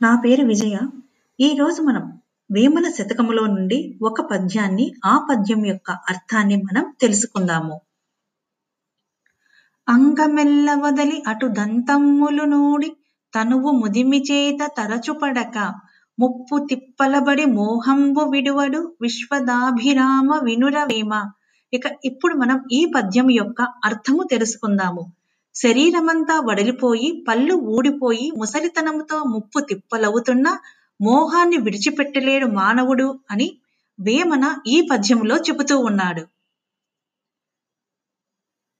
నా పేరు విజయ. ఈరోజు మనం వేమన శతకములో నుండి ఒక పద్యాన్ని ఆ పద్యం యొక్క అర్థాన్ని మనం తెలుసుకుందాము. అంగమెల్ల వదలి అటు దంతమ్ములు నూడి తనువు ముదిమి చేత తరచుపడక ముప్పు తిప్పలబడి మోహంబు విడువడు విశ్వదాభిరామ వినురవేమ ఇక ఇప్పుడు మనం ఈ పద్యం యొక్క అర్థము తెలుసుకుందాము. శరీరమంతా వడిలిపోయి పళ్ళు ఊడిపోయి ముసలితనముతో ముప్పు తిప్పలవుతున్నా మోహాన్ని విడిచిపెట్టలేడు మానవుడు అని వేమన ఈ పద్యంలో చెబుతూ ఉన్నాడు.